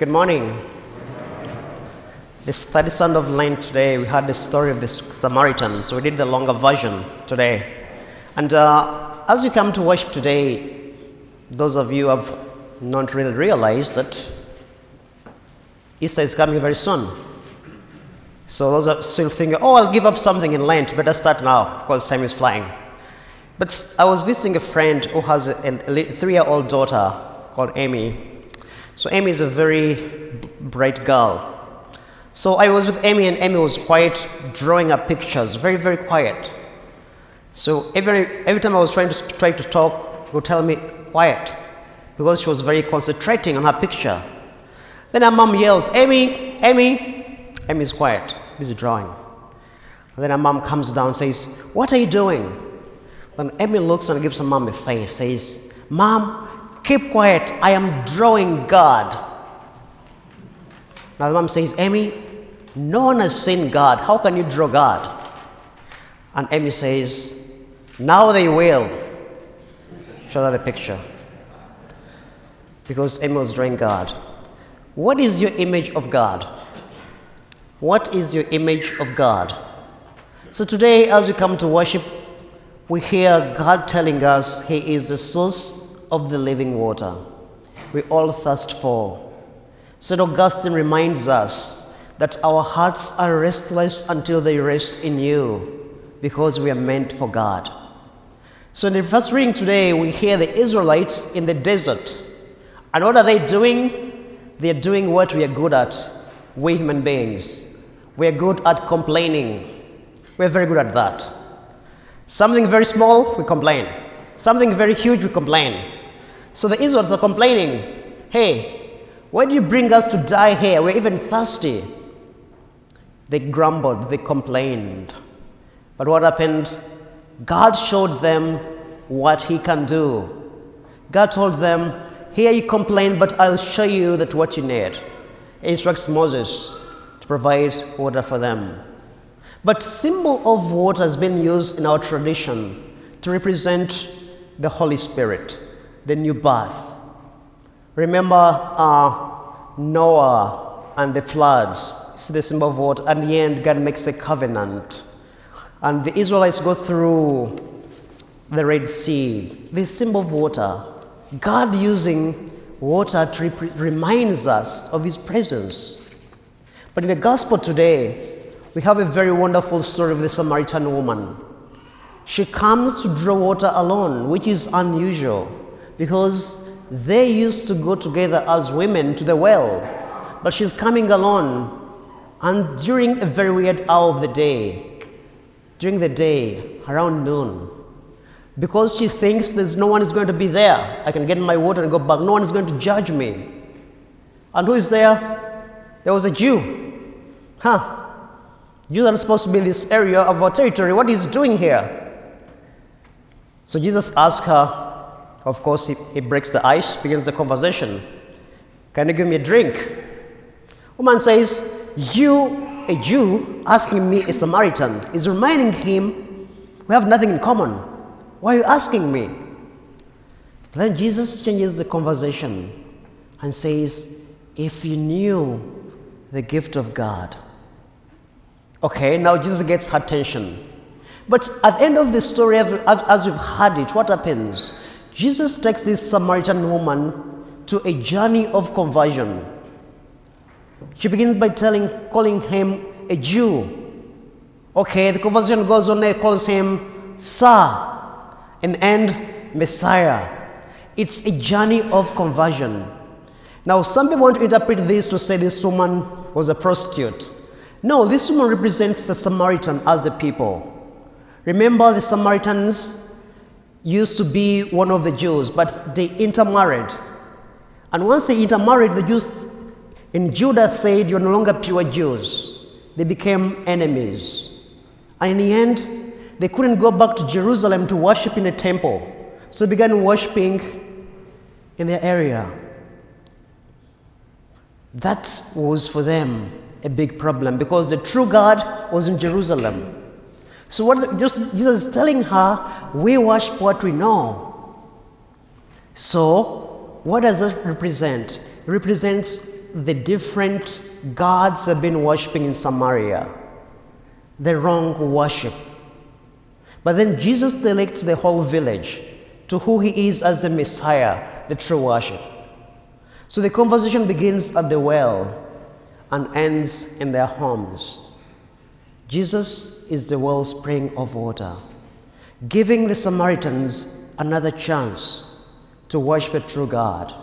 Good morning. This 32nd of Lent today, we had the story of the Samaritan, so we did the longer version today. And uh, as you come to worship today, those of you have not really realized that Easter is coming very soon. So those are still thinking, oh, I'll give up something in Lent, better start now because time is flying. But I was visiting a friend who has a, a three-year-old daughter called Amy. So Amy is a very bright girl. So I was with Amy, and Amy was quiet, drawing up pictures, very, very quiet. So every, every time I was trying to try to talk, she would tell me quiet, because she was very concentrating on her picture. Then her mom yells, Amy, Amy. Amy is quiet, busy drawing. And then her mom comes down and says, What are you doing? Then Amy looks and gives her mom a face, says, Mom, Keep quiet. I am drawing God. Now the mom says, Amy, no one has seen God. How can you draw God? And Amy says, Now they will. Show her the picture. Because Amy was drawing God. What is your image of God? What is your image of God? So today, as we come to worship, we hear God telling us He is the source of the living water we all thirst for. St. Augustine reminds us that our hearts are restless until they rest in you because we are meant for God. So, in the first reading today, we hear the Israelites in the desert. And what are they doing? They are doing what we are good at, we human beings. We are good at complaining. We're very good at that. Something very small, we complain. Something very huge, we complain. So the Israelites are complaining, Hey, why do you bring us to die here? We're even thirsty. They grumbled, they complained. But what happened? God showed them what He can do. God told them, Here you complain, but I'll show you that what you need. He instructs Moses to provide water for them. But symbol of water has been used in our tradition to represent the Holy Spirit the new birth. Remember uh, Noah and the floods. It's the symbol of what? At the end, God makes a covenant. And the Israelites go through the Red Sea, the symbol of water. God using water rep- reminds us of His presence. But in the gospel today, we have a very wonderful story of the Samaritan woman. She comes to draw water alone, which is unusual because they used to go together as women to the well. But she's coming alone, and during a very weird hour of the day, during the day, around noon, because she thinks there's no one is going to be there. I can get my water and go back. No one is going to judge me. And who is there? There was a Jew. Huh? Jews aren't supposed to be in this area of our territory. What is he doing here? So Jesus asked her, of course, he, he breaks the ice, begins the conversation. Can you give me a drink? Woman says, You, a Jew, asking me, a Samaritan, is reminding him, We have nothing in common. Why are you asking me? Then Jesus changes the conversation and says, If you knew the gift of God. Okay, now Jesus gets her attention. But at the end of the story, as we've heard it, what happens? Jesus takes this Samaritan woman to a journey of conversion. She begins by telling, calling him a Jew. Okay, the conversion goes on there, calls him Sir, and end Messiah. It's a journey of conversion. Now, some people want to interpret this to say this woman was a prostitute. No, this woman represents the Samaritan as the people. Remember, the Samaritans used to be one of the Jews, but they intermarried. And once they intermarried, the Jews in Judah said, You're no longer pure Jews. They became enemies. And in the end, they couldn't go back to Jerusalem to worship in the temple. So they began worshiping in their area. That was for them a big problem because the true God was in Jerusalem. So what Jesus is telling her, we what we know. So what does it represent? It represents the different gods have been worshipping in Samaria, the wrong worship. But then Jesus directs the whole village to who he is as the Messiah, the true worship. So the conversation begins at the well and ends in their homes. Jesus is the wellspring of water, giving the Samaritans another chance to worship a true God.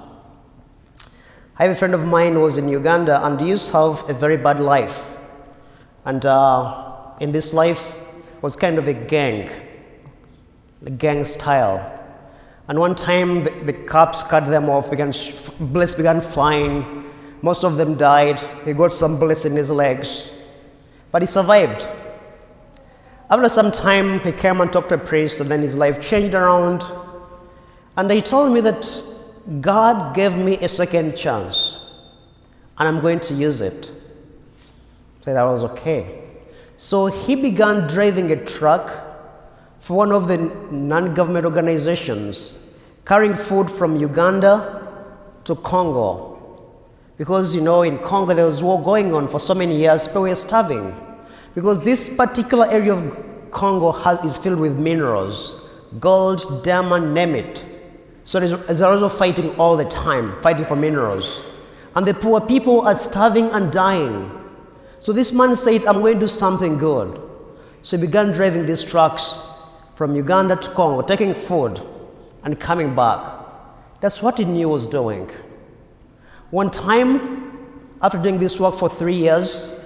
I have a friend of mine who was in Uganda and used to have a very bad life. And uh, in this life was kind of a gang, a gang style. And one time the, the cops cut them off, began, bullets began flying. Most of them died. He got some bullets in his legs, but he survived. After some time, he came and talked to a priest, and then his life changed around. And he told me that God gave me a second chance, and I'm going to use it. So that was okay. So he began driving a truck for one of the non government organizations carrying food from Uganda to Congo. Because, you know, in Congo there was war going on for so many years, people were starving. Because this particular area of Congo has, is filled with minerals gold, diamond, name it. So there's, also fighting all the time, fighting for minerals. And the poor people are starving and dying. So this man said, I'm going to do something good. So he began driving these trucks from Uganda to Congo, taking food and coming back. That's what he knew was doing. One time, after doing this work for three years,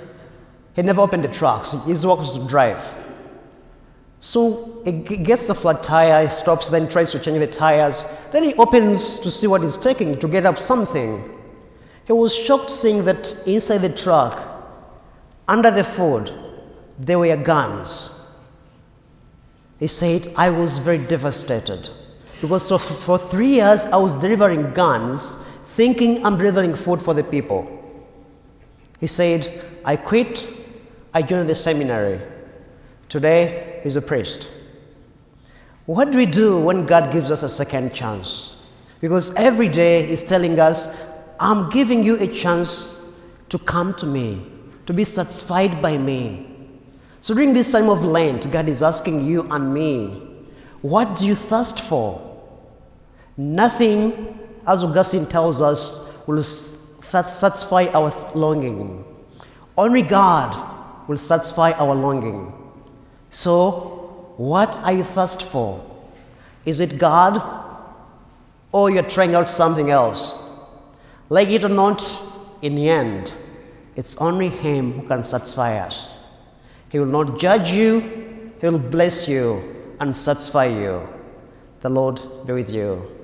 he never opened the trucks. His work was to drive. So he gets the flat tire, he stops, then tries to change the tires. Then he opens to see what he's taking to get up something. He was shocked seeing that inside the truck, under the food, there were guns. He said, I was very devastated because so for three years I was delivering guns, thinking I'm delivering food for the people. He said, I quit, I joined the seminary. Today, he's a priest. What do we do when God gives us a second chance? Because every day He's telling us, I'm giving you a chance to come to me, to be satisfied by me. So during this time of Lent, God is asking you and me, what do you thirst for? Nothing, as Augustine tells us, will satisfy our longing. Only God will satisfy our longing. So, what are you thirst for? Is it God or you're trying out something else? Like it or not, in the end, it's only Him who can satisfy us. He will not judge you, He will bless you and satisfy you. The Lord be with you.